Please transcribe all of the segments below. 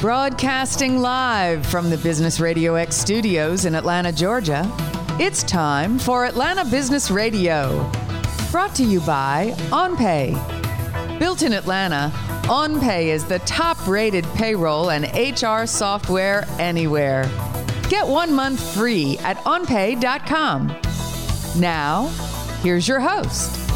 Broadcasting live from the Business Radio X studios in Atlanta, Georgia, it's time for Atlanta Business Radio. Brought to you by OnPay. Built in Atlanta, OnPay is the top rated payroll and HR software anywhere. Get one month free at onpay.com. Now, here's your host.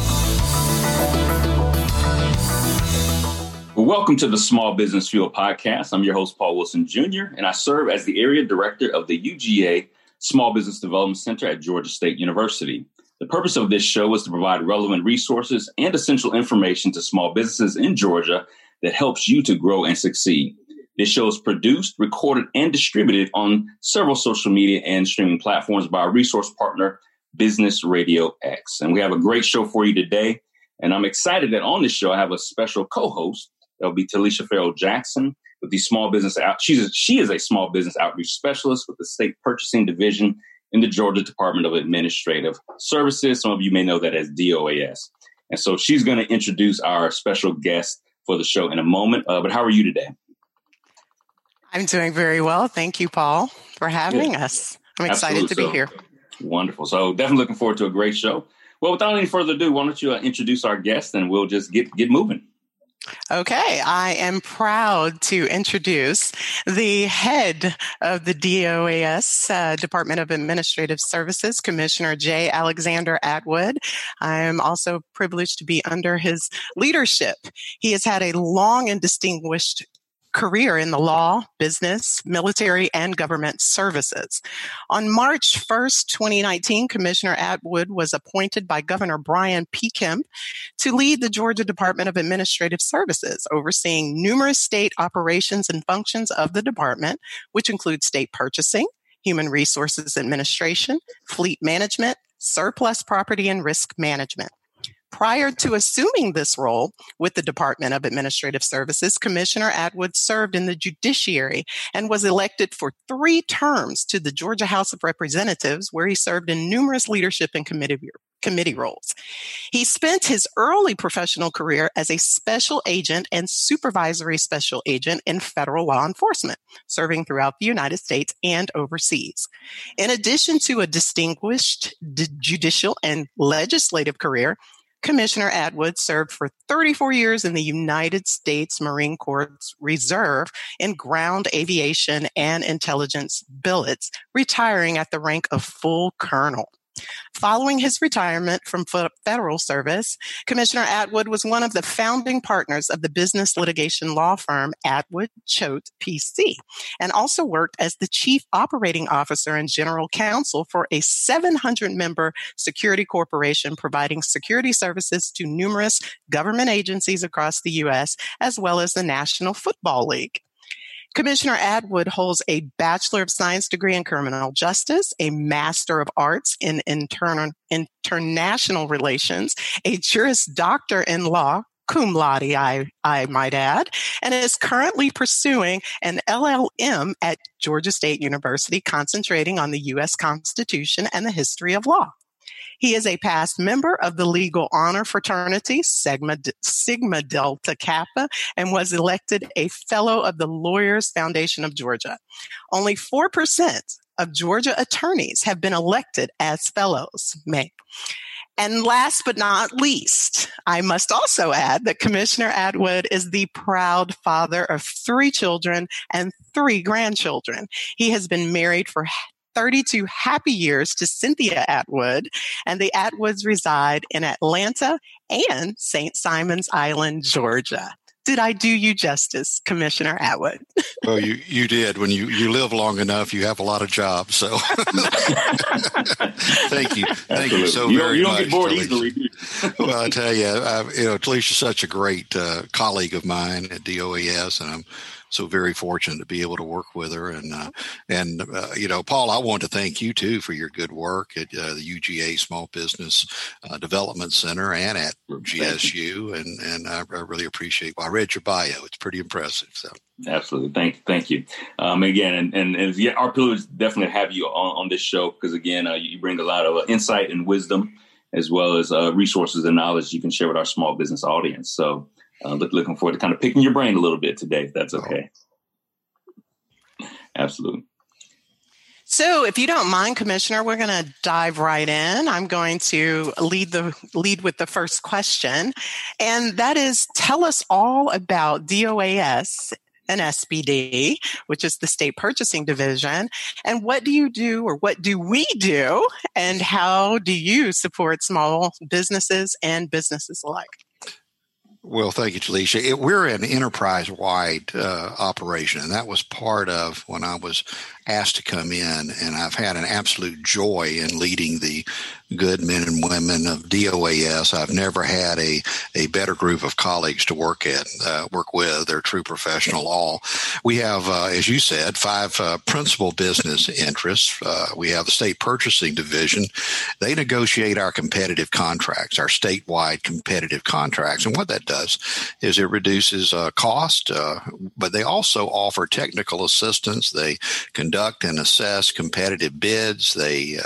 Welcome to the Small Business Fuel podcast. I'm your host, Paul Wilson Jr., and I serve as the area director of the UGA Small Business Development Center at Georgia State University. The purpose of this show is to provide relevant resources and essential information to small businesses in Georgia that helps you to grow and succeed. This show is produced, recorded, and distributed on several social media and streaming platforms by our resource partner, Business Radio X. And we have a great show for you today. And I'm excited that on this show, I have a special co host That'll be Talisha Farrell Jackson with the small business out. She's a, she is a small business outreach specialist with the state purchasing division in the Georgia Department of Administrative Services. Some of you may know that as DOAS. And so she's going to introduce our special guest for the show in a moment. Uh, but how are you today? I'm doing very well. Thank you, Paul, for having Good. us. I'm excited Absolutely. to be so, here. Wonderful. So definitely looking forward to a great show. Well, without any further ado, why don't you uh, introduce our guest and we'll just get get moving. Okay, I am proud to introduce the head of the DOAS, uh, Department of Administrative Services, Commissioner J. Alexander Atwood. I am also privileged to be under his leadership. He has had a long and distinguished career in the law, business, military, and government services. On March 1st, 2019, Commissioner Atwood was appointed by Governor Brian P. Kemp to lead the Georgia Department of Administrative Services, overseeing numerous state operations and functions of the department, which include state purchasing, human resources administration, fleet management, surplus property and risk management. Prior to assuming this role with the Department of Administrative Services, Commissioner Atwood served in the judiciary and was elected for three terms to the Georgia House of Representatives, where he served in numerous leadership and committee committee roles. He spent his early professional career as a special agent and supervisory special agent in federal law enforcement, serving throughout the United States and overseas. In addition to a distinguished judicial and legislative career, Commissioner Atwood served for 34 years in the United States Marine Corps Reserve in ground aviation and intelligence billets, retiring at the rank of full colonel. Following his retirement from federal service, Commissioner Atwood was one of the founding partners of the business litigation law firm Atwood Choate PC and also worked as the chief operating officer and general counsel for a 700 member security corporation providing security services to numerous government agencies across the U.S. as well as the National Football League. Commissioner Atwood holds a Bachelor of Science degree in criminal justice, a Master of Arts in international relations, a Juris Doctor in law, cum laude, I, I might add, and is currently pursuing an LLM at Georgia State University, concentrating on the U.S. Constitution and the history of law. He is a past member of the Legal Honor Fraternity, Sigma, Sigma Delta Kappa, and was elected a Fellow of the Lawyers Foundation of Georgia. Only 4% of Georgia attorneys have been elected as fellows. May. And last but not least, I must also add that Commissioner Atwood is the proud father of three children and three grandchildren. He has been married for 32 happy years to Cynthia Atwood, and the Atwoods reside in Atlanta and St. Simon's Island, Georgia. Did I do you justice, Commissioner Atwood? well, you, you did. When you, you live long enough, you have a lot of jobs. So thank you. Thank Absolutely. you so you very you don't much. Get bored easily. well, I tell you, I, you know, Talicia's such a great uh, colleague of mine at DOAS, and I'm so very fortunate to be able to work with her. And uh, and uh, you know, Paul, I want to thank you too for your good work at uh, the UGA Small Business uh, Development Center and at GSU. And and I, I, really appreciate. Well, I read your bio; it's pretty impressive. So absolutely, thank thank you um, again. And and, and yeah, our privilege definitely have you on, on this show because again, uh, you bring a lot of uh, insight and wisdom as well as resources and knowledge you can share with our small business audience. So uh, look, looking forward to kind of picking your brain a little bit today, if that's oh. okay. Absolutely. So, if you don't mind, Commissioner, we're going to dive right in. I'm going to lead the lead with the first question, and that is: tell us all about DOAS and SPD, which is the state purchasing division, and what do you do, or what do we do, and how do you support small businesses and businesses alike? Well, thank you, Talisha. It, we're an enterprise wide uh, operation, and that was part of when I was asked to come in, and I've had an absolute joy in leading the good men and women of DOAS. I've never had a, a better group of colleagues to work at, uh, work with. They're true professional all. We have, uh, as you said, five uh, principal business interests. Uh, we have the state purchasing division. They negotiate our competitive contracts, our statewide competitive contracts. And what that does is it reduces uh, cost, uh, but they also offer technical assistance. They conduct and assess competitive bids. They,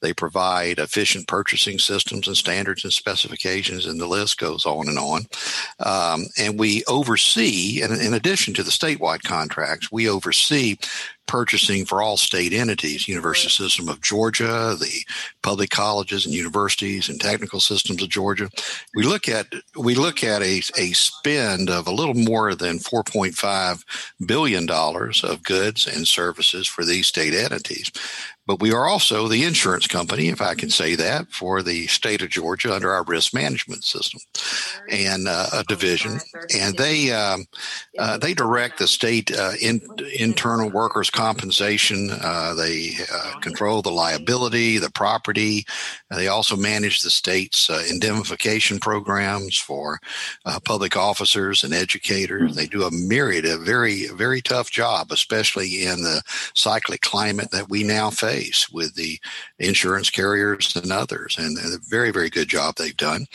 they provide efficient efficient purchasing systems and standards and specifications, and the list goes on and on. Um, and we oversee, and in addition to the statewide contracts, we oversee purchasing for all state entities, University System of Georgia, the public colleges and universities and technical systems of Georgia. We look at we look at a, a spend of a little more than 4.5 billion dollars of goods and services for these state entities. But we are also the insurance company, if I can say that, for the state of Georgia under our risk management system and uh, a division. And they um, uh, they direct the state uh, in, internal workers' compensation. Uh, they uh, control the liability, the property. They also manage the state's uh, indemnification programs for public officers and educators. They do a myriad of very very tough job, especially in the cyclic climate that we now face with the insurance carriers and others. And a very, very good job they've done.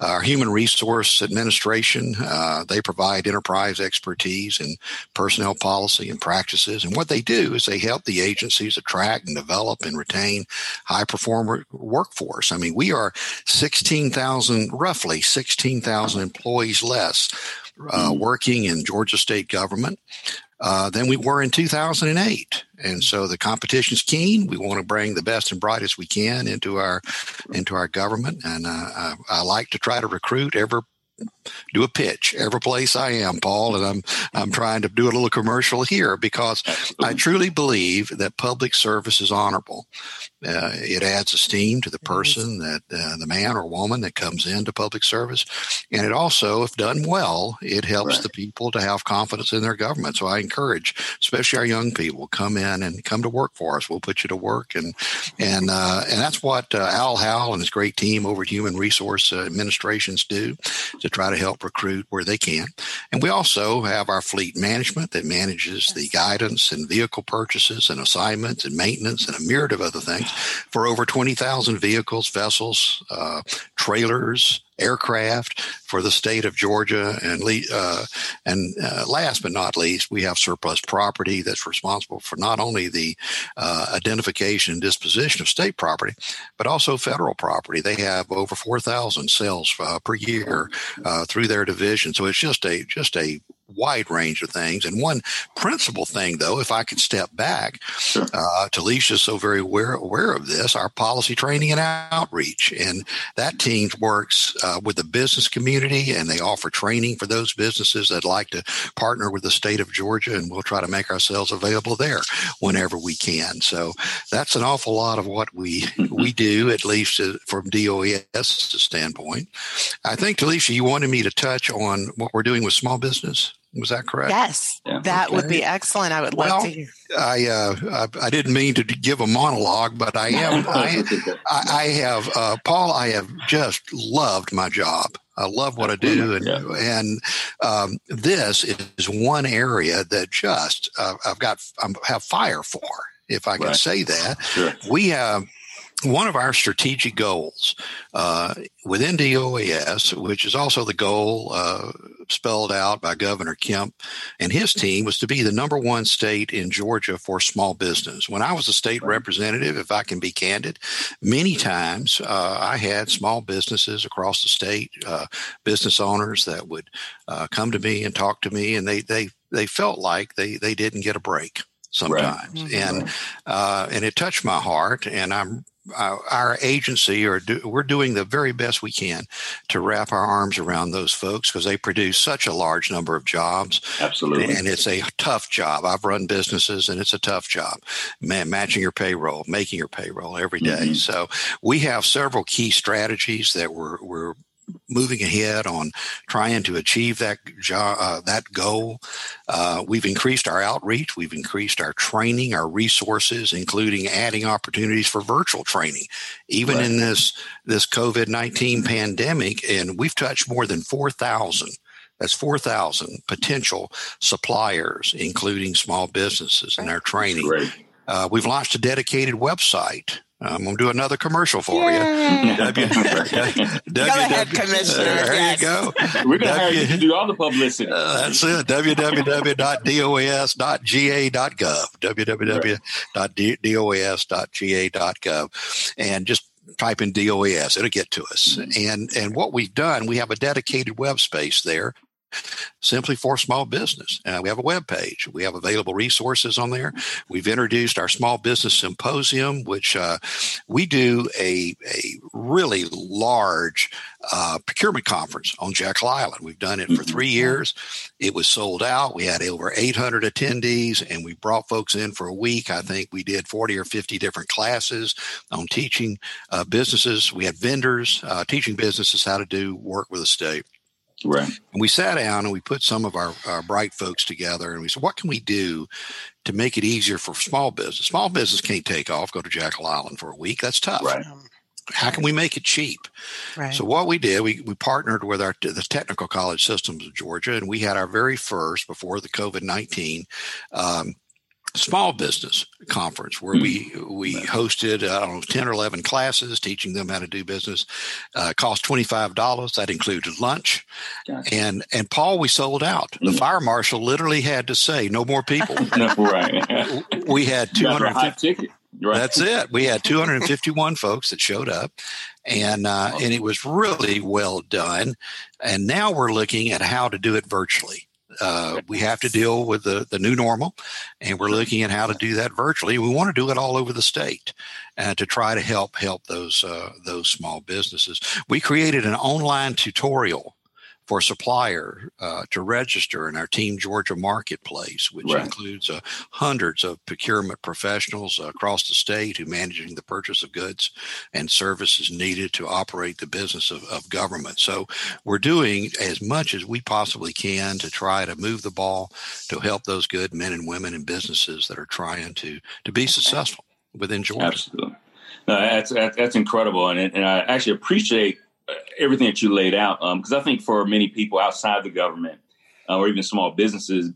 Our human resource administration, uh, they provide enterprise expertise in personnel policy and practices. And what they do is they help the agencies attract and develop and retain high performer workforce. I mean, we are 16,000, roughly 16,000 employees less uh, hmm. working in Georgia state government uh, than we were in 2008. And so the competition's keen. We want to bring the best and brightest we can into our into our government, and uh, I, I, like to try to recruit every do a pitch every place I am, Paul, and I'm I'm trying to do a little commercial here because I truly believe that public service is honorable. Uh, it adds esteem to the person that uh, the man or woman that comes into public service, and it also, if done well, it helps right. the people to have confidence in their government. So I encourage, especially our young people, come in and come to work for us. We'll put you to work, and and uh, and that's what uh, Al Howell and his great team over at Human Resource Administrations do to try to help recruit where they can. And we also have our fleet management that manages the guidance and vehicle purchases and assignments and maintenance and a myriad of other things for over 20,000 vehicles, vessels, uh, trailers, aircraft for the state of Georgia, and uh, and uh, last but not least, we have surplus property that's responsible for not only the uh, identification and disposition of state property, but also federal property. They have over four thousand sales uh, per year uh, through their division, so it's just a just a wide range of things. And one principal thing, though, if I could step back, sure. uh, so very aware, aware of this, our policy training and outreach. And that team works uh, with the business community and they offer training for those businesses that like to partner with the state of Georgia. And we'll try to make ourselves available there whenever we can. So that's an awful lot of what we, we do, at least uh, from DOAS standpoint. I think, Talicia, you wanted me to touch on what we're doing with small business. Was that correct? Yes, yeah. that okay. would be excellent. I would love well, to hear. I, uh, I, I didn't mean to give a monologue, but I am. I, I, have uh, Paul. I have just loved my job. I love what I do, and yeah. and um, this is one area that just uh, I've got I have fire for, if I can right. say that. Sure. We have one of our strategic goals uh, within DOAS, which is also the goal uh, spelled out by Governor Kemp and his team, was to be the number one state in Georgia for small business. When I was a state representative, if I can be candid, many times uh, I had small businesses across the state, uh, business owners that would uh, come to me and talk to me, and they they they felt like they they didn't get a break sometimes, right. mm-hmm. and uh, and it touched my heart, and I'm uh, our agency or do, we're doing the very best we can to wrap our arms around those folks because they produce such a large number of jobs. Absolutely. And it's a tough job. I've run businesses and it's a tough job. Man, matching your payroll, making your payroll every day. Mm-hmm. So we have several key strategies that we're, we're moving ahead on trying to achieve that job, uh, that goal. Uh, we've increased our outreach, we've increased our training, our resources, including adding opportunities for virtual training, even right. in this this COVID nineteen pandemic. And we've touched more than four thousand. That's 4,000 potential suppliers, including small businesses in our training. Uh, we've launched a dedicated website I'm going to do another commercial for Yay. you. w, go ahead, Commissioner. Uh, there yes. you go. We're going to hire you to do all the publicity. Uh, that's it. www.doas.ga.gov. www.doas.ga.gov. And just type in DOAS. It'll get to us. Mm-hmm. And and what we've done, we have a dedicated web space there simply for small business. Uh, we have a web page. We have available resources on there. We've introduced our small business symposium, which uh, we do a, a really large uh, procurement conference on Jekyll Island. We've done it for mm-hmm. three years. It was sold out. We had over 800 attendees, and we brought folks in for a week. I think we did 40 or 50 different classes on teaching uh, businesses. We had vendors uh, teaching businesses how to do work with the state. Right. And we sat down and we put some of our, our bright folks together and we said, what can we do to make it easier for small business? Small business can't take off, go to Jekyll Island for a week. That's tough. Right. How can we make it cheap? Right. So what we did, we, we partnered with our the Technical College Systems of Georgia, and we had our very first before the COVID nineteen um, small business conference where we hmm. we hosted I don't know ten or eleven classes teaching them how to do business. Uh, cost twenty five dollars. That included lunch, gotcha. and and Paul we sold out. The mm. fire marshal literally had to say no more people. right. We had two hundred fifty. Right. That's it. We had 251 folks that showed up, and uh, and it was really well done. And now we're looking at how to do it virtually. Uh, we have to deal with the, the new normal, and we're looking at how to do that virtually. We want to do it all over the state, and to try to help help those uh, those small businesses. We created an online tutorial for supplier uh, to register in our Team Georgia marketplace, which right. includes uh, hundreds of procurement professionals across the state who managing the purchase of goods and services needed to operate the business of, of government. So we're doing as much as we possibly can to try to move the ball to help those good men and women and businesses that are trying to to be successful within Georgia. Absolutely. No, that's, that's incredible, and, and I actually appreciate everything that you laid out. Because um, I think for many people outside the government uh, or even small businesses,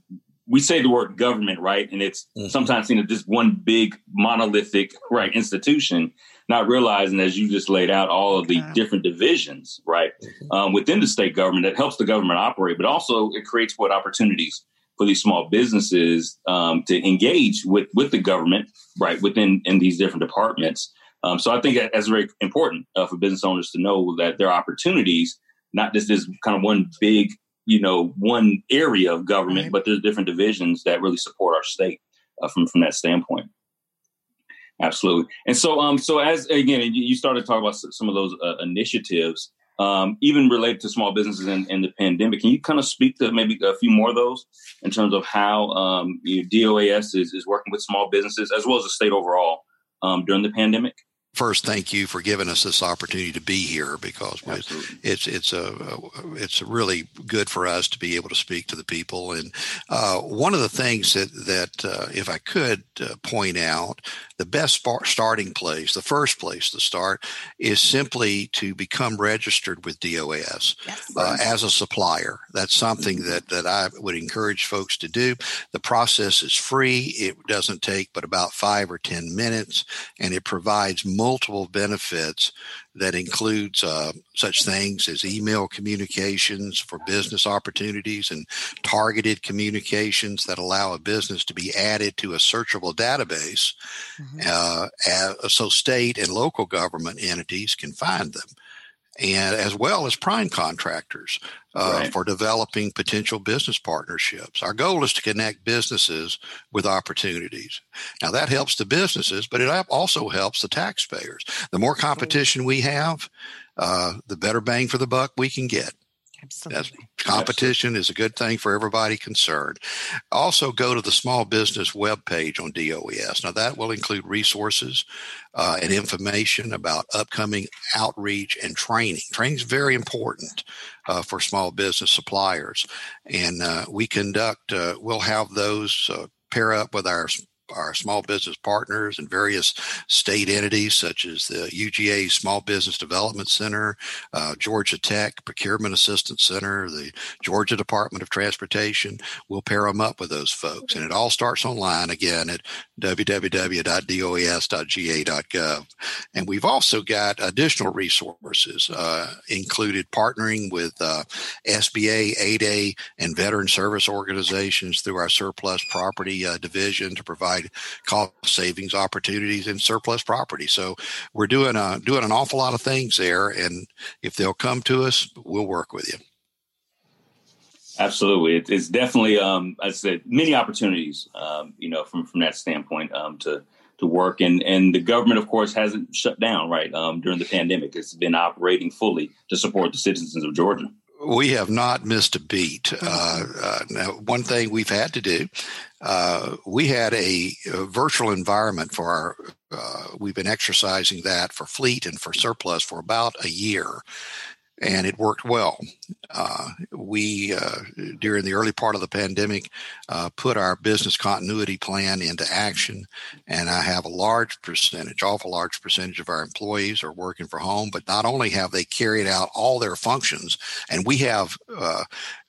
we say the word government, right? And it's mm-hmm. sometimes seen as just one big monolithic, right, institution, not realizing, as you just laid out, all of the yeah. different divisions, right, mm-hmm. um, within the state government that helps the government operate, but also it creates what opportunities for these small businesses um, to engage with with the government, right, within in these different departments. Um, so I think that's very important uh, for business owners to know that there are opportunities, not just this kind of one big, you know, one area of government, right. but there's different divisions that really support our state uh, from from that standpoint. Absolutely. And so, um, so as again, you started talking about some of those uh, initiatives, um, even related to small businesses in, in, the pandemic. Can you kind of speak to maybe a few more of those in terms of how um, you know, DOAS is, is working with small businesses as well as the state overall um, during the pandemic? First thank you for giving us this opportunity to be here because Absolutely. it's it's a it's really good for us to be able to speak to the people. And uh, one of the things that that uh, if I could uh, point out the best starting place the first place to start is simply to become registered with DOS yes. Uh, as a supplier. That's something that that I would encourage folks to do. The process is free. It doesn't take but about five or ten minutes and it provides multiple benefits that includes uh, such things as email communications for business opportunities and targeted communications that allow a business to be added to a searchable database mm-hmm. uh, so state and local government entities can find them and as well as prime contractors uh, right. for developing potential business partnerships. Our goal is to connect businesses with opportunities. Now, that helps the businesses, but it also helps the taxpayers. The more competition we have, uh, the better bang for the buck we can get. Absolutely. competition Absolutely. is a good thing for everybody concerned. Also, go to the small business web page on DOAS. Now, that will include resources uh, and information about upcoming outreach and training. Training is very important uh, for small business suppliers. And uh, we conduct, uh, we'll have those uh, pair up with our our small business partners and various state entities such as the UGA Small Business Development Center, uh, Georgia Tech Procurement Assistance Center, the Georgia Department of Transportation. We'll pair them up with those folks. And it all starts online again at www.doas.ga.gov. And we've also got additional resources, uh, included partnering with uh, SBA, 8A, and veteran service organizations through our surplus property uh, division to provide provide cost savings opportunities in surplus property. So we're doing a, doing an awful lot of things there, and if they'll come to us, we'll work with you. Absolutely, it, it's definitely, um, I said, many opportunities, um, you know, from from that standpoint um, to to work, and and the government, of course, hasn't shut down right um, during the pandemic. It's been operating fully to support the citizens of Georgia we have not missed a beat. Uh, uh, now, one thing we've had to do, uh, we had a, a, virtual environment for our. Uh, we've been exercising that for fleet and for surplus for about a year, and it worked well. Uh, we, uh, during the early part of the pandemic, uh, put our business continuity plan into action, and I have a large percentage, awful large percentage of our employees are working from home. But not only have they carried out all their functions, and we have uh,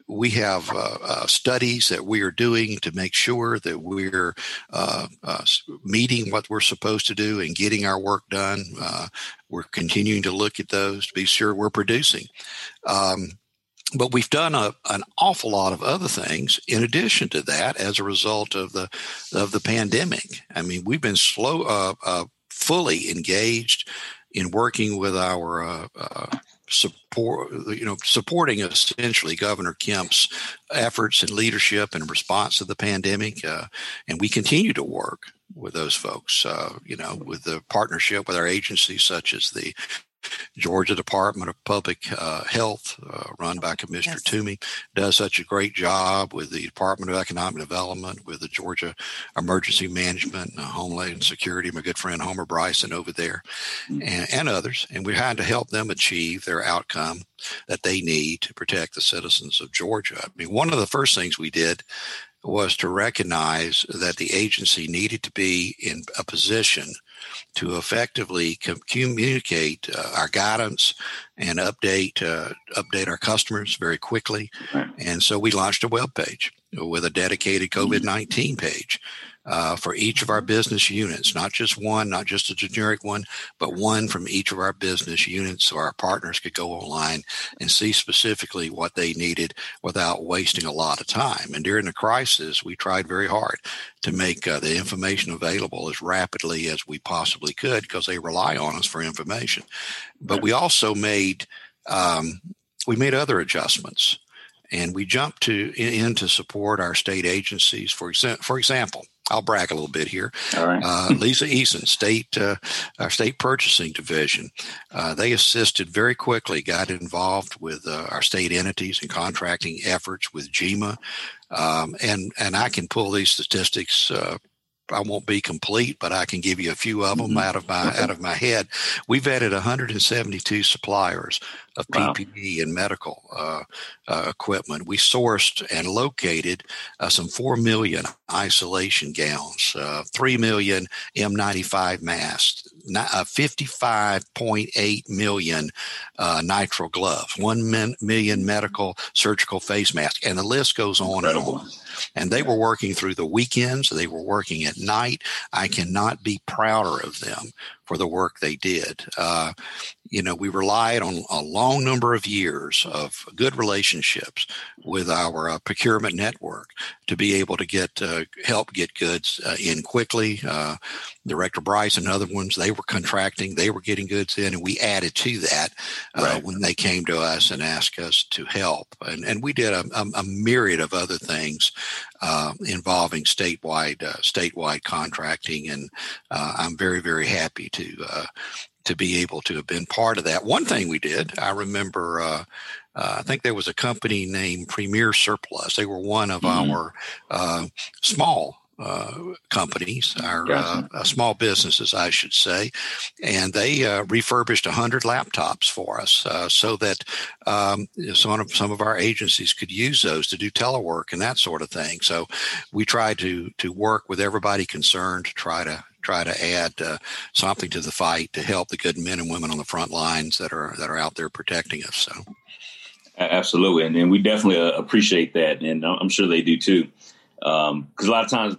we have uh, uh, studies that we are doing to make sure that we're uh, uh meeting what we're supposed to do and getting our work done. Uh, we're continuing to look at those to be sure we're producing. Um, but we've done a, an awful lot of other things in addition to that as a result of the of the pandemic. I mean, we've been slow, uh, fully engaged in working with our support, you know, supporting essentially Governor Kemp's efforts and leadership in response to the pandemic. Uh, and we continue to work with those folks, uh, you know, with the partnership with our agencies such as the Georgia Department of Public uh, Health, uh, run by Commissioner yes. Toomey, does such a great job with the Department of Economic Development, with the Georgia Emergency Management, and Homeland Security, my good friend Homer Bryson over there, mm-hmm. and, and others. And we're trying to help them achieve their outcome that they need to protect the citizens of Georgia. I mean, one of the first things we did was to recognize that the agency needed to be in a position to effectively com- communicate uh, our guidance and update uh, update our customers very quickly. Right. And so we launched a web page with a dedicated COVID nineteen page uh, for each of our business units, not just one, not just a generic one, but one from each of our business units so our partners could go online and see specifically what they needed without wasting a lot of time. And during the crisis, we tried very hard to make uh, the information available as rapidly as we possibly could because they rely on us for information. But we also made um, we made other adjustments and we jumped to in, to support our state agencies. For exa- for example, I'll brag a little bit here. Uh, Lisa Eason, state uh, our state purchasing division, uh, they assisted very quickly, got involved with uh, our state entities and contracting efforts with GEMA, um, and and I can pull these statistics uh, I won't be complete, but I can give you a few of them mm-hmm. out of my out of my head. We've added 172 suppliers of wow. PPE and medical uh, uh, equipment. We sourced and located uh, some 4 million isolation gowns, uh, 3 million N95 masks, uh, 55.8 million uh, nitrile gloves, 1 million medical surgical face masks, and the list goes on Incredible. and on. And they were working through the weekends, they were working at night. I cannot be prouder of them for the work they did. Uh, you know, we relied on a long number of years of good relationships with our uh, procurement network to be able to get uh, help get goods uh, in quickly. Uh, Director Bryce and other ones, they were contracting, they were getting goods in, and we added to that uh, right. when they came to us and asked us to help. And, and we did a, a, a myriad of other things uh, involving statewide uh, statewide contracting, and uh, I'm very very happy to uh, to be able to have been part of that. One thing we did, I remember. Uh, uh, I think there was a company named Premier Surplus. They were one of mm-hmm. our uh, small uh, companies, our uh, uh, small businesses, I should say, and they uh, refurbished 100 laptops for us uh, so that um, some of some of our agencies could use those to do telework and that sort of thing. So we tried to to work with everybody concerned to try to try to add uh, something to the fight to help the good men and women on the front lines that are that are out there protecting us. So. Absolutely, and, and we definitely appreciate that, and I'm sure they do too. Because um, a lot of times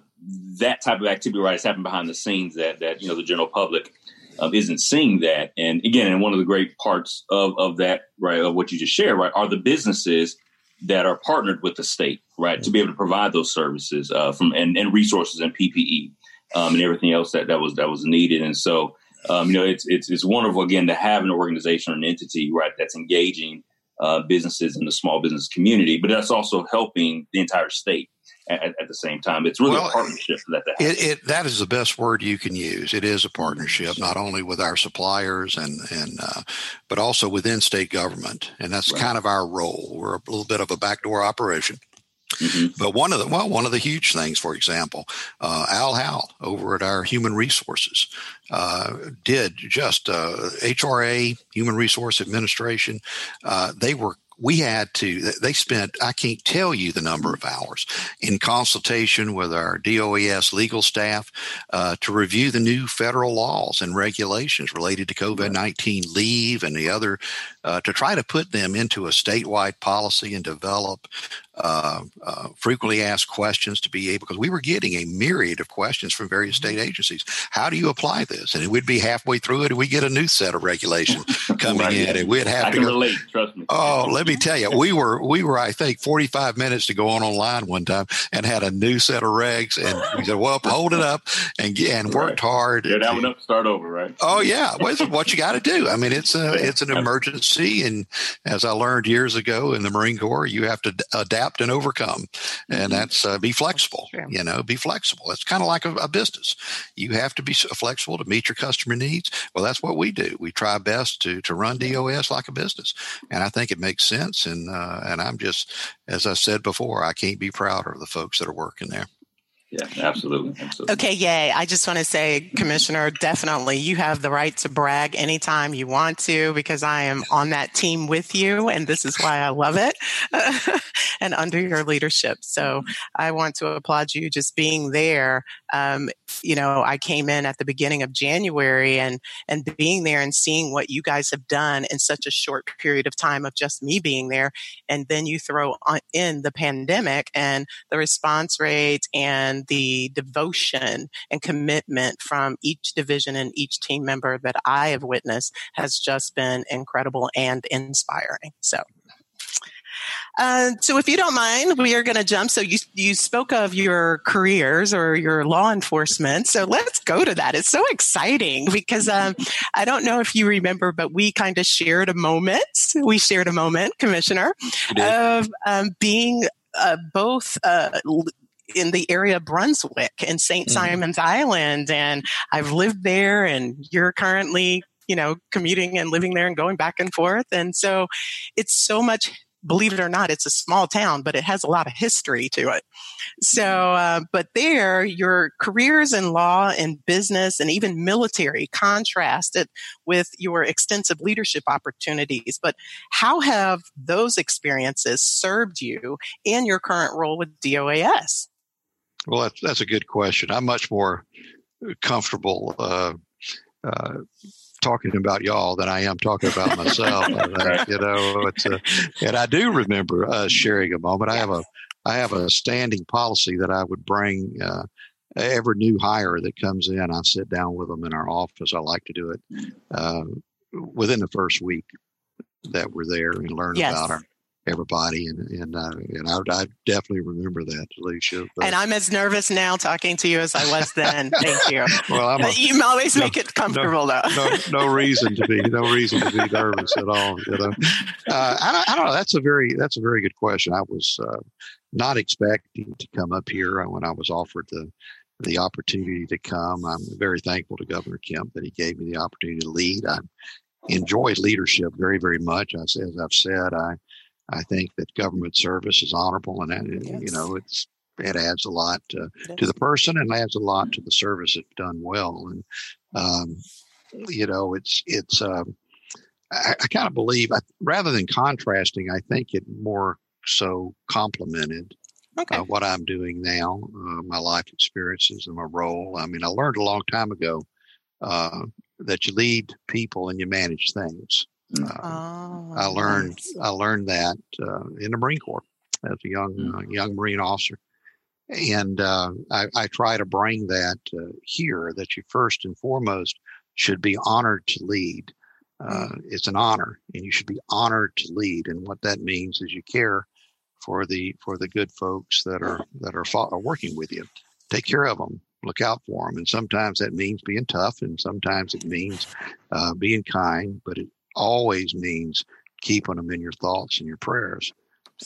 that type of activity right is happening behind the scenes that that you know the general public um, isn't seeing that. And again, and one of the great parts of of that right of what you just shared right are the businesses that are partnered with the state right to be able to provide those services uh, from and, and resources and PPE um, and everything else that that was that was needed. And so um, you know it's it's it's wonderful again to have an organization or an entity right that's engaging uh, businesses in the small business community, but that's also helping the entire state at, at, the same time. It's really well, a partnership that that, it, it, that is the best word you can use. It is a partnership, not only with our suppliers and and uh, but also within state government, and that's right. kind of our role. We're a little bit of a backdoor operation. Mm-hmm. But one of the well, one of the huge things, for example, uh, Al Howell over at our Human Resources uh, did just uh, HRA Human Resource Administration. Uh, they were we had to they spent i can't tell you the number of hours in consultation with our doas legal staff uh, to review the new federal laws and regulations related to covid-19 leave and the other uh, to try to put them into a statewide policy and develop uh, uh, frequently asked questions to be able because we were getting a myriad of questions from various mm-hmm. state agencies. How do you apply this? And we'd be halfway through it, and we get a new set of regulations coming right, in, and we'd have I to go. Relate, trust me. Oh, let me tell you, we were we were I think forty five minutes to go on online one time and had a new set of regs, and we said, "Well, hold it up," and and worked right. hard. Yeah, that one up, start over, right? Oh yeah, well, what you got to do. I mean, it's a it's an emergency, and as I learned years ago in the Marine Corps, you have to adapt adapt and overcome. And mm-hmm. that's uh, be flexible, you know, be flexible. It's kind of like a, a, business. You have to be flexible to meet your customer needs. Well, that's what we do. We try best to, to run DOS like a business. And I think it makes sense. And, uh, and I'm just, as I said before, I can't be prouder of the folks that are working there. Yeah, absolutely. absolutely. Okay, yay. I just want to say, Commissioner, definitely you have the right to brag anytime you want to because I am on that team with you, and this is why I love it and under your leadership. So I want to applaud you just being there. Um, you know, I came in at the beginning of January and and being there and seeing what you guys have done in such a short period of time of just me being there, and then you throw in the pandemic and the response rates and the devotion and commitment from each division and each team member that I have witnessed has just been incredible and inspiring. So uh, so, if you don't mind, we are going to jump. So, you you spoke of your careers or your law enforcement. So, let's go to that. It's so exciting because um, I don't know if you remember, but we kind of shared a moment. We shared a moment, Commissioner, of um, being uh, both. Uh, in the area of Brunswick and saint mm-hmm. Simon's Island. And I've lived there, and you're currently, you know, commuting and living there and going back and forth. And so it's so much believe it or not, it's a small town, but it has a lot of history to it. So, mm-hmm. uh, but there, your careers in law and business and even military contrasted with your extensive leadership opportunities. But how have those experiences served you in your current role with DOAS? Well, that's, that's a good question. I'm much more comfortable uh, uh, talking about y'all than I am talking about myself. you know, it's a, and I do remember us sharing a moment. I have a I have a standing policy that I would bring uh, every new hire that comes in. I sit down with them in our office. I like to do it uh, within the first week that we're there and learn yes. about our everybody, and and uh, and I, I, definitely remember that, Alicia. But, and I'm as nervous now talking to you as I was then. Thank you. well, I'm a, you always no, make it comfortable, no, though. no, no reason to be no reason to be nervous at all. You know, uh, I, don't, I don't know. That's a very that's a very good question. I was uh, not expecting to come up here when I was offered the the opportunity to come. I'm very thankful to Governor Kemp that he gave me the opportunity to lead. I enjoyed leadership very, very much. As, as I've said, I I think that government service is honorable, and that, yes. you know it's it adds a lot to, to the person and adds a lot to the service if done well. And um, you know, it's it's. Um, I, I kind of believe, I, rather than contrasting, I think it more so complemented okay. uh, what I'm doing now, uh, my life experiences and my role. I mean, I learned a long time ago uh, that you lead people and you manage things. Uh, oh, I learned nice. I learned that uh, in the Marine Corps as a young mm. young Marine officer, and I, I, try to bring that here. That you first and foremost should be honored to lead. Uh, mm. it's an honor and you should be honored to lead and what that means is you care for the for the good folks that are that are, are working with you. Take care of them. Look out for them. And sometimes that means being tough, and sometimes it means uh, being kind. But it always means keeping them in your thoughts and your prayers,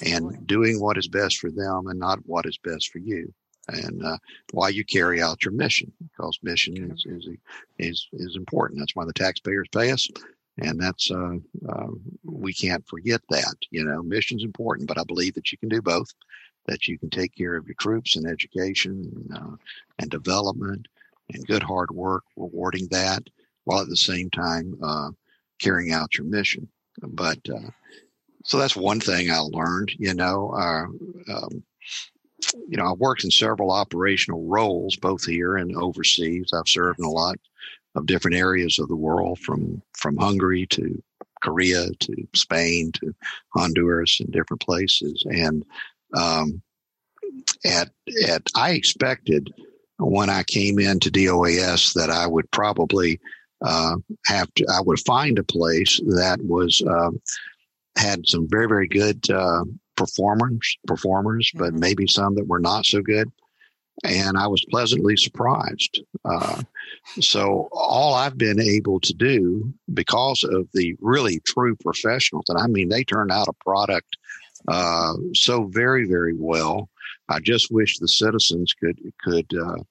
and doing what is best for them and not what is best for you. And uh, while you carry out your mission, because mission is, is is is important. That's why the taxpayers pay us, and that's uh, uh, we can't forget that you know mission's important but i believe that you can do both that you can take care of your troops and education uh, and development and good hard work rewarding that while at the same time uh, carrying out your mission but uh, so that's one thing i learned you know uh, um, you know, I've worked in several operational roles, both here and overseas. I've served in a lot of different areas of the world, from from Hungary to Korea to Spain to Honduras and different places. And um, at at I expected when I came into DOAS that I would probably uh, have to I would find a place that was uh, had some very very good uh, performers performers, mm-hmm. but maybe some that were not so good and I was pleasantly surprised. Uh, so all I've been able to do because of the really true professionals, and I mean they turn out a product uh, so very very well. I just wish the citizens could could uh,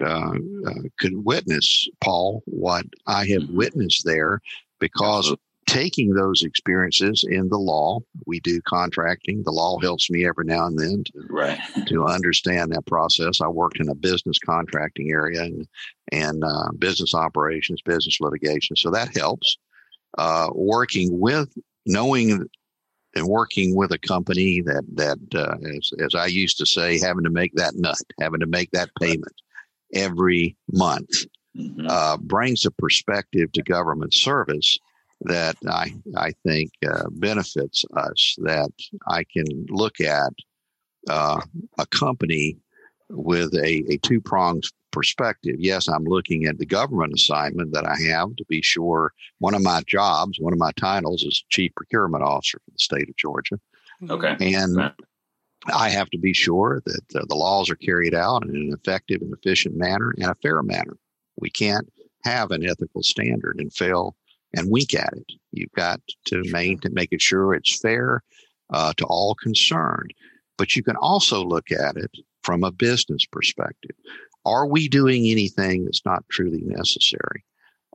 uh, uh could witness Paul what I have mm-hmm. witnessed there because taking those experiences in the law, we do contracting. The law helps me every now and then to, right. to understand that process. I worked in a business contracting area and, and uh, business operations, business litigation. So that helps. Uh, working with, knowing and working with a company that, that uh, as, as I used to say, having to make that nut, having to make that payment every month. Mm-hmm. Uh, brings a perspective to government service that I I think uh, benefits us. That I can look at uh, a company with a, a two pronged perspective. Yes, I'm looking at the government assignment that I have to be sure. One of my jobs, one of my titles, is Chief Procurement Officer for the state of Georgia. Okay, and I have to be sure that uh, the laws are carried out in an effective and efficient manner and a fair manner. We can't have an ethical standard and fail and wink at it. You've got to maintain, make it sure it's fair uh, to all concerned. But you can also look at it from a business perspective. Are we doing anything that's not truly necessary?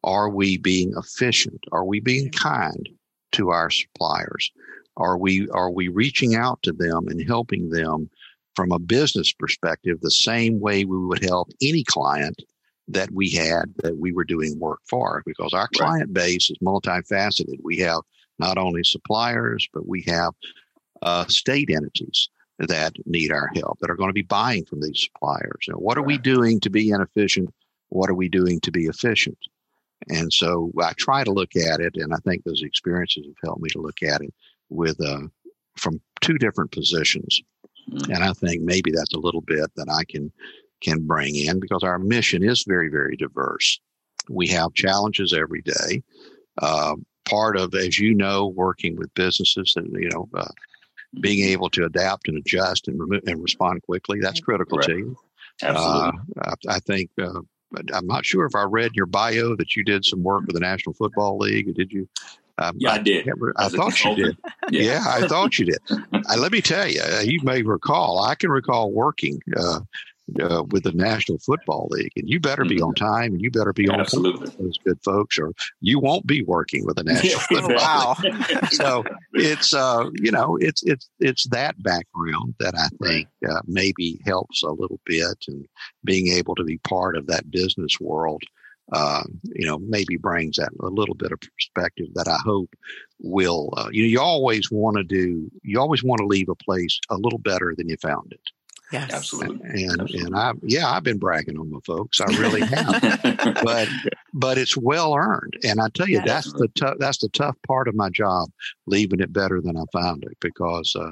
Are we being efficient? Are we being kind to our suppliers? Are we are we reaching out to them and helping them from a business perspective the same way we would help any client that we had that we were doing work for because our client base is multifaceted. We have not only suppliers, but we have uh, state entities that need our help that are going to be buying from these suppliers. And what are we doing to be inefficient? What are we doing to be efficient? And so I try to look at it, and I think those experiences have helped me to look at it with uh, from two different positions. Mm-hmm. And I think maybe that's a little bit that I can can bring in because our mission is very, very diverse. We have challenges every day. Uh, part of, as you know, working with businesses and, you know, uh, being able to adapt and adjust and, remo- and respond quickly, that's critical Right. too. Absolutely. Uh, I, I think, uh, I'm not sure if I read your bio that you did some work with the National Football League. Did you? Um, yeah, I did. can't I thought you did. consultant. Yeah. I thought you did. Uh, let me tell you, uh, you may recall, I can recall working uh, uh, with the National Football League, and you better be Mhm. on time and you better be on point Absolutely. with those good folks, or you won't be working with the National Yeah, Football exactly. Wow. so it's uh you know it's it's it's that background that I think uh, maybe helps a little bit and being able to be part of that business world uh, you know maybe brings that a little bit of perspective that I hope will uh, you know you always want to do you always want to leave a place a little better than you found it Yes. Absolutely. and Absolutely. and I yeah I've been bragging on my folks I really have but but it's well earned. And I tell you, Yeah. that's the tough that's the tough part of my job, leaving it better than I found it because uh,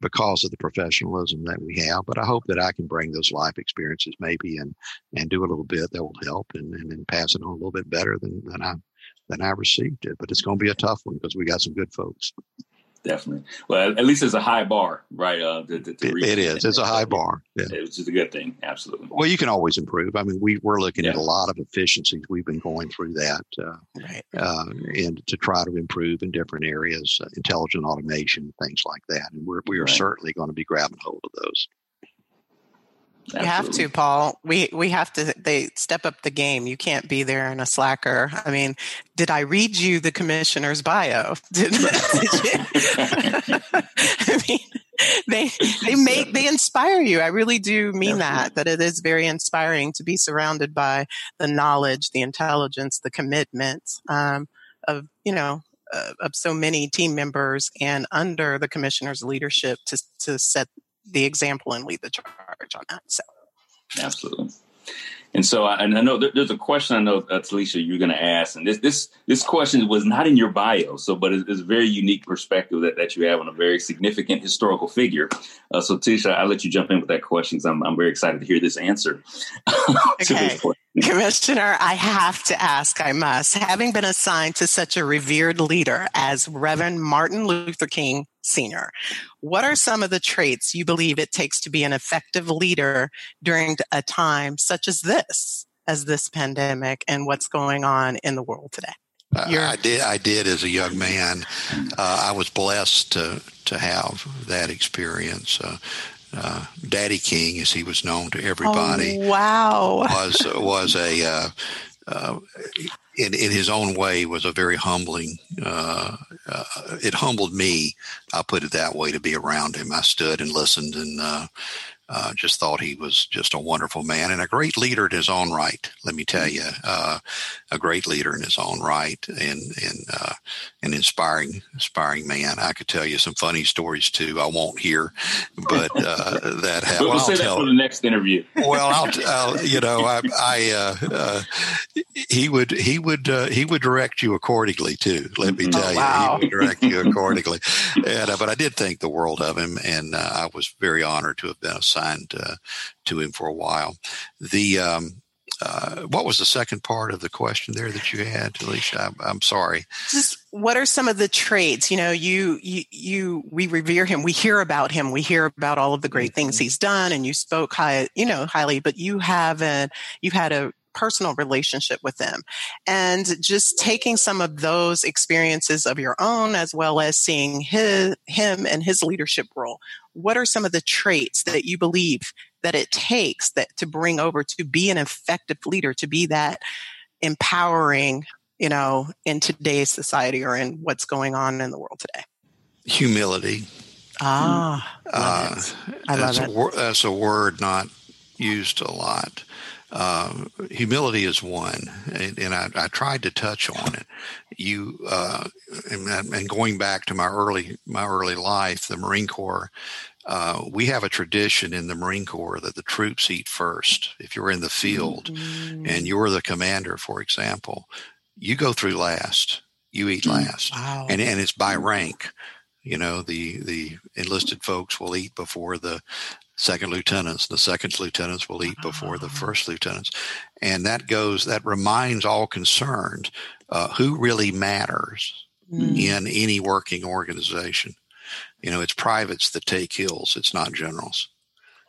because of the professionalism that we have. But I hope that I can bring those life experiences maybe and and do a little bit that will help and and, then pass it on a little bit better than than I than I received it. But it's going to be a tough one because we got some good folks. Definitely. Well, at least it's a high bar, right? Uh, to, to, to It, it is. It's a high bar. Yeah. Which is a good thing. Absolutely. Well, you can always improve. I mean, we, we're looking at a lot of efficiencies. We've been going through that. Uh, Right. uh, and to try to improve in different areas, uh, intelligent automation, things like that. And we're, we are Right. certainly going to be grabbing hold of those. You have to, Paul. We we have to. They step up the game. You can't be there in a slacker. I mean, did I read you the commissioner's bio? Did, did? I mean, they they make they inspire you. I really do mean that. That it is very inspiring to be surrounded by the knowledge, the intelligence, the commitment um, of you know uh, of so many team members, and under the commissioner's leadership to to set the example and lead the charge on that. So Absolutely. And so, I, and I know there, there's a question I know, uh, Talisha, you're going to ask, and this this this question was not in your bio, so but it's, it's a very unique perspective that, that you have on a very significant historical figure. Uh, so, Talisha, I'll let you jump in with that question because I'm I'm very excited to hear this answer. to this Okay. Commissioner, I have to ask, I must, having been assigned to such a revered leader as Reverend Martin Luther King Sr., what are some of the traits you believe it takes to be an effective leader during a time such as this, as this pandemic, and what's going on in the world today? I- You're- I did. I did as a young man. Uh, I was blessed to to have that experience. Uh, uh, Daddy King, as he was known to everybody, Oh, wow. was was a uh, uh, in in his own way was a very humbling. Uh, uh, it humbled me. I'll put it that way to be around him. I stood and listened and. Uh, uh, just thought he was just a wonderful man and a great leader in his own right. Let me tell you, uh, a great leader in his own right, and and uh, an inspiring, inspiring man. I could tell you some funny stories too. I won't hear, but uh, that happened. We'll, Well, say I'll that tell- for the next interview. well, I'll, I'll you know, I, I uh, uh, he would, he would, uh, he would direct you accordingly too. Let me Mhm. tell you, Wow. he would direct you accordingly. and, uh, but I did think the world of him, and uh, I was very honored to have been assigned uh, to him for a while. The um, uh, what was the second part of the question there that you had, Alicia? I'm, I'm sorry. just what are some of the traits you know you you you we revere him we hear about him we hear about all of the great things he's done and you spoke high you know highly but you haven't you've had a personal relationship with them. and just taking some of those experiences of your own as well as seeing his him and his leadership role what are some of the traits that you believe that it takes that to bring over to be an effective leader to be that empowering you know, in today's society or in what's going on in the world today. Humility. Ah, Uh. I love it. A, that's a word not used a lot. Uh, humility is one, and, and I, I tried to touch on it. You uh, and, and going back to my early my early life, the Marine Corps. Uh, we have a tradition in the Marine Corps that the troops eat first. If you're in the field Mm, and you're the commander, for example, you go through last. You eat last wow. and and it's by rank. You know, the the enlisted folks will eat before the second lieutenants. The second lieutenants will eat before the Ah. first lieutenants, and that goes. That reminds all concerned uh, who really matters Mm, in any working organization. You know, it's privates that take hills. It's not generals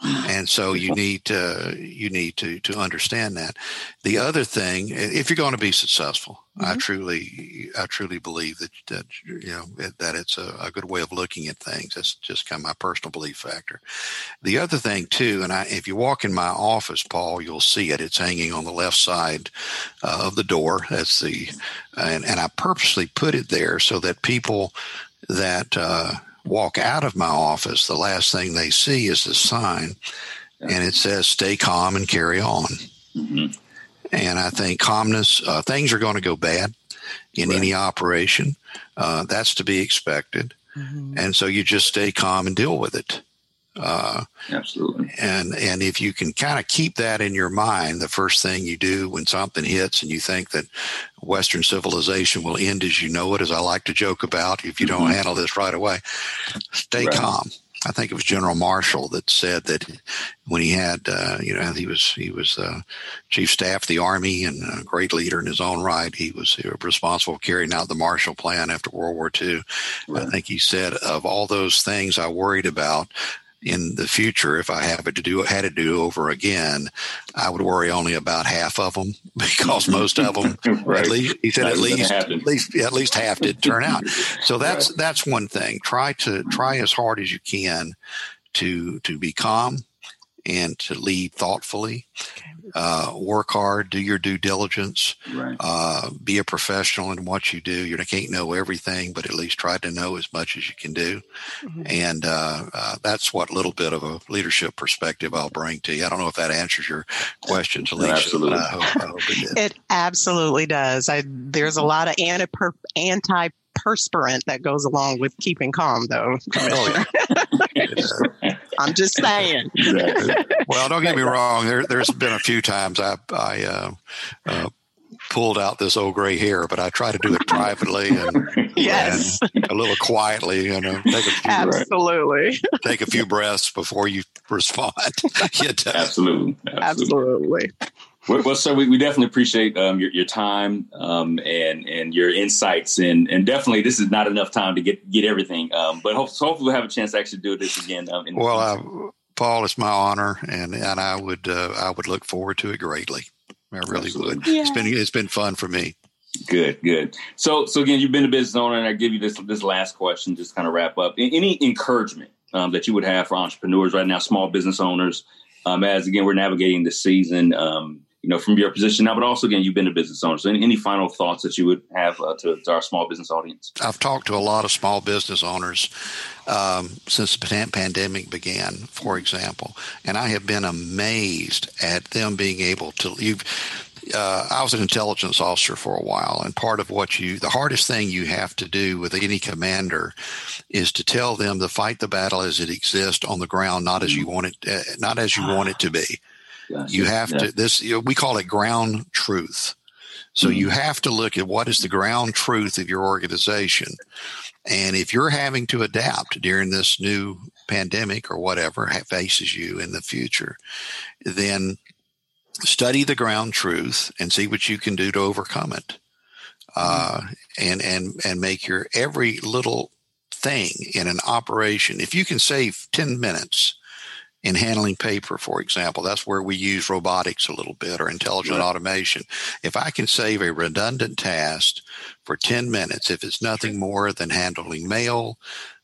and so you need to you need to to understand that. The other thing if you're going to be successful mm-hmm. i truly i truly believe that that you know that it's a, a, good way of looking at things. That's just kind of my personal belief factor. The other thing too and i if you walk in my office paul you'll see it. It's hanging on the left side uh, of the door. That's the and, and i purposely put it there so that people that uh, walk out of my office, the last thing they see is the sign, and it says "Stay calm and carry on." Mm-hmm. And I think calmness, uh, things are going to go bad in right. any operation. Uh, that's to be expected, mm-hmm. and so you just stay calm and deal with it. Uh, Absolutely. And and if you can kind of keep that in your mind, the first thing you do when something hits and you think that Western civilization will end as you know it, as I like to joke about, if you mm-hmm. don't handle this right away, stay right. calm. I think it was General Marshall that said that when he had, uh, you know, he was he was uh, chief staff of the army and a great leader in his own right. He was responsible for carrying out the Marshall Plan after World War II. Right. I think he said of all those things I worried about, in the future, if I have it to do had to do over again, I would worry only about half of them because most of them, right. at least he said, at least, at least at least half did turn out. So that's right. that's one thing. Try to try as hard as you can to to be calm and to lead thoughtfully. Okay uh, work hard, do your due diligence, right. uh, be a professional in what you do. You can't know everything, but at least try to know as much as you can do. Mm-hmm. And uh, uh that's what little bit of a leadership perspective I'll bring to you. I don't know if that answers your question, Alicia. Absolutely. I hope, I hope it, it, absolutely does. I, there's a lot of anti perspirant that goes along with keeping calm, though, Commissioner. Oh, I'm just saying. well, don't get me wrong. There, has been a few times I, I uh, uh, pulled out this old gray hair, but I try to do it privately and, yes. and a little quietly. You know, take a few absolutely take a few breaths before you respond. absolutely. absolutely, absolutely. Well, sir, we, we definitely appreciate um, your, your time um, and and your insights, and and definitely this is not enough time to get get everything. Um, but hope, hopefully we'll have a chance to actually do this again. Um, well, uh, Paul, it's my honor, and and I would uh, I would look forward to it greatly. I really Absolutely. would. Yeah. It's been it's been fun for me. Good, good. So so again, you've been a business owner, and I give you this this last question, just kind of wrap up. Any encouragement um, that you would have for entrepreneurs right now, small business owners, um, as again we're navigating the season. You know, from your position now, but also again, you've been a business owner. So, any, any final thoughts that you would have uh, to, to, our small business audience? I've talked to a lot of small business owners um, since the pandemic began, for example, and I have been amazed at them being able to. You've, uh, I was an intelligence officer for a while, and part of what you, the hardest thing you have to do with any commander, is to tell them to fight the battle as it exists on the ground, not as you want it, uh, not as you want it to be. Gotcha. You have yeah. to this you know, we call it ground truth. So mm-hmm. you have to look at what is the ground truth of your organization. And if you're having to adapt during this new pandemic or whatever faces you in the future, then study the ground truth and see what you can do to overcome it. Uh, and and and make your every little thing in an operation. If you can save ten minutes in handling paper, for example. That's where we use robotics a little bit or intelligent right. automation. If I can save a redundant task for 10 minutes, if it's nothing more than handling mail,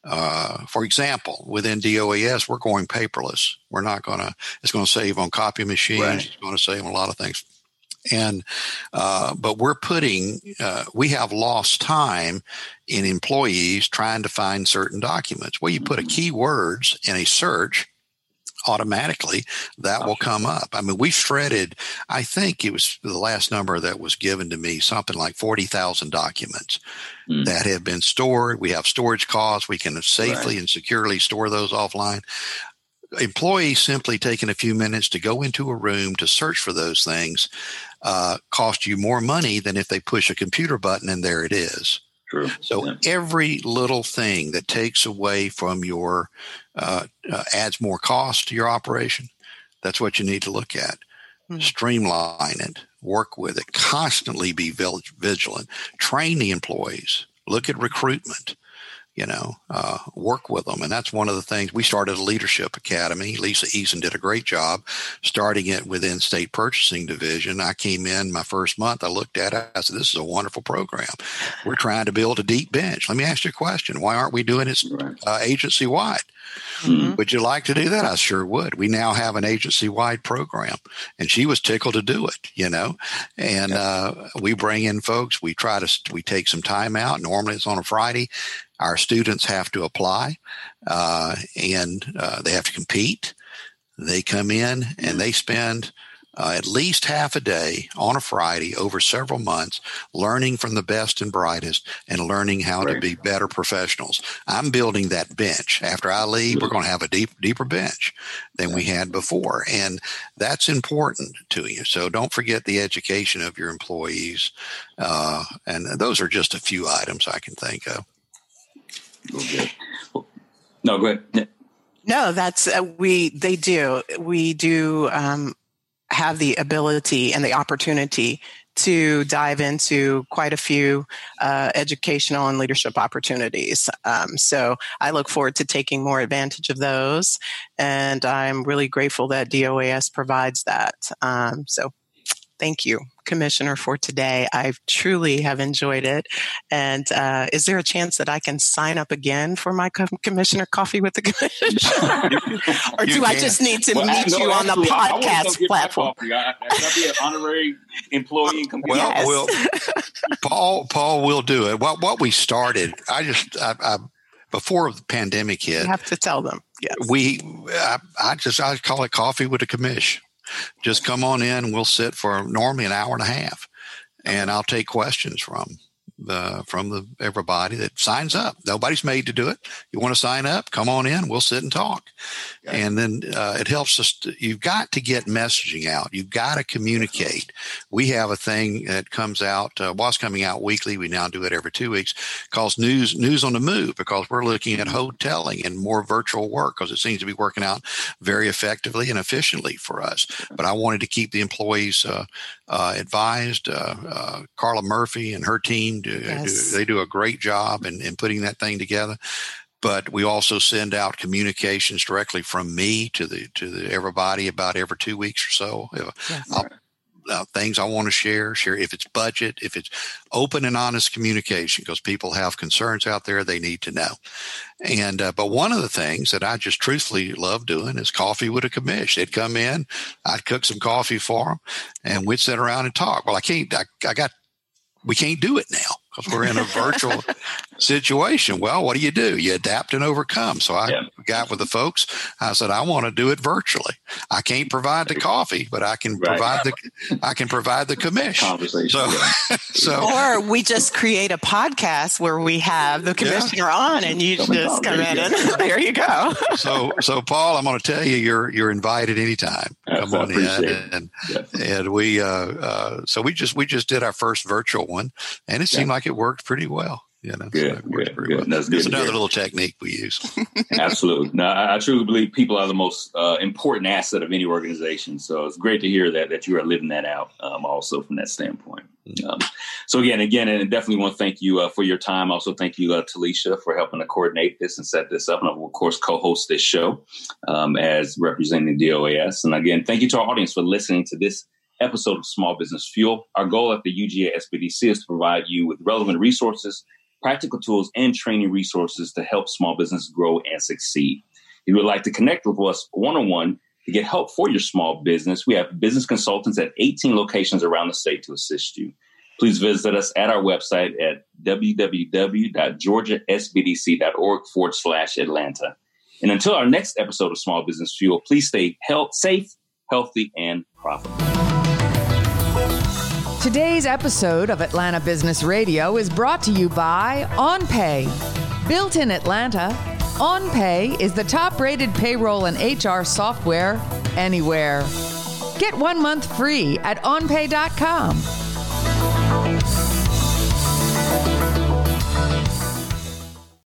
uh, for example, within DOAS, we're going paperless. We're not going to, it's going to save on copy machines. Right. It's going to save on a lot of things. And, uh, but we're putting, uh, we have lost time in employees trying to find certain documents. Well, you put a mm-hmm. keywords in a search automatically that will come up. I mean, we've shredded, I think it was the last number that was given to me, something like 40,000 documents mm. that have been stored. We have storage costs. We can safely right. and securely store those offline. Employees simply taking a few minutes to go into a room to search for those things uh, cost you more money than if they push a computer button and there it is. True. So yeah. every little thing that takes away from your uh, uh, adds more cost to your operation, that's what you need to look at. Mm-hmm. Streamline it, work with it, constantly be vigilant, train the employees, look at recruitment. You know, uh, work with them. And that's one of the things we started a leadership academy. Lisa Eason did a great job starting it within state purchasing division. I came in my first month. I looked at it. I said, this is a wonderful program. We're trying to build a deep bench. Let me ask you a question. Why aren't we doing it uh, agency wide? Mm-hmm. Would you like to do that? I sure would. We now have an agency wide program and she was tickled to do it, you know, and, uh, we bring in folks. We try to, we take some time out. Normally it's on a Friday our students have to apply uh, and uh, they have to compete. They come in and they spend uh, at least half a day on a Friday over several months learning from the best and brightest and learning how right. to be better professionals. I'm building that bench. After I leave, we're going to have a deep, deeper bench than we had before. And that's important to you. So don't forget the education of your employees. Uh, and those are just a few items I can think of. Okay. No, go ahead. No, that's uh, we. They do. We do um, have the ability and the opportunity to dive into quite a few uh, educational and leadership opportunities. Um, so I look forward to taking more advantage of those, and I'm really grateful that DOAS provides that. Um, so thank you, Commissioner, for today. I truly have enjoyed it. And uh, is there a chance that I can sign up again for my co- Commissioner Coffee with the Commissioner? or do I just need to well, meet no, you on the podcast platform? I, I, be an honorary employee. Well, yes. well, Paul, Paul will do it. What what we started, I just I, I before the pandemic hit. You have to tell them. Yes. We, I, I just I call it coffee with a commish. Just come on in. We'll sit for normally an hour and a half, and I'll take questions from the from the everybody that signs up. Nobody's made to do it. You want to sign up? Come on in. We'll sit and talk. And then uh, it helps us. To, you've got to get messaging out. You've got to communicate. We have a thing that comes out. Uh, was coming out weekly. We now do it every two weeks. Calls news news on the move because we're looking at hoteling and more virtual work because it seems to be working out very effectively and efficiently for us. But I wanted to keep the employees uh, uh advised. Uh, uh, Carla Murphy and her team do, yes. do, they do a great job in, in putting that thing together but we also send out communications directly from me to the to the everybody about every two weeks or so. Yes. Uh, things I want to share, share if it's budget, if it's open and honest communication, because people have concerns out there they need to know. And uh, but one of the things that I just truthfully love doing is coffee with a commish. They'd come in, I'd cook some coffee for them, and we'd sit around and talk. Well, I can't. I, I got. We can't do it now because we're in a virtual situation. Well, what do you do? You adapt and overcome. So I yeah. got with the folks. I said, I want to do it virtually. I can't provide the coffee, but I can right. provide the I can provide the commission. So, so or we just create a podcast where we have the commissioner yeah. on, and you just come in and there you go. so, so Paul, I'm going to tell you, you're you're invited anytime. Come on in, and yeah. and we uh, uh, so we just we just did our first virtual one, and it seemed like it worked pretty well. You know, good, so good, good. Well. That's good. It's another little technique we use. Absolutely. No, I, I, truly believe people are the most uh, important asset of any organization. So it's great to hear that that you are living that out. Um, also from that standpoint. Mm-hmm. Um, so again, again, and definitely want to thank you uh, for your time. Also, thank you, uh, Talisha, for helping to coordinate this and set this up, and I will, of course, co-host this show um, as representing DOAS. And again, thank you to our audience for listening to this episode of Small Business Fuel. Our goal at the UGA SBDC is to provide you with relevant resources, practical tools, and training resources to help small business grow and succeed. If you would like to connect with us one on one to get help for your small business, we have business consultants at 18 locations around the state to assist you. Please visit us at our website at www.georgiasbdc.org forward slash Atlanta. And until our next episode of Small Business Fuel, please stay health, safe, healthy, and profitable. Today's episode of Atlanta Business Radio is brought to you by OnPay. Built in Atlanta, OnPay is the top rated payroll and HR software anywhere. Get one month free at onpay.com.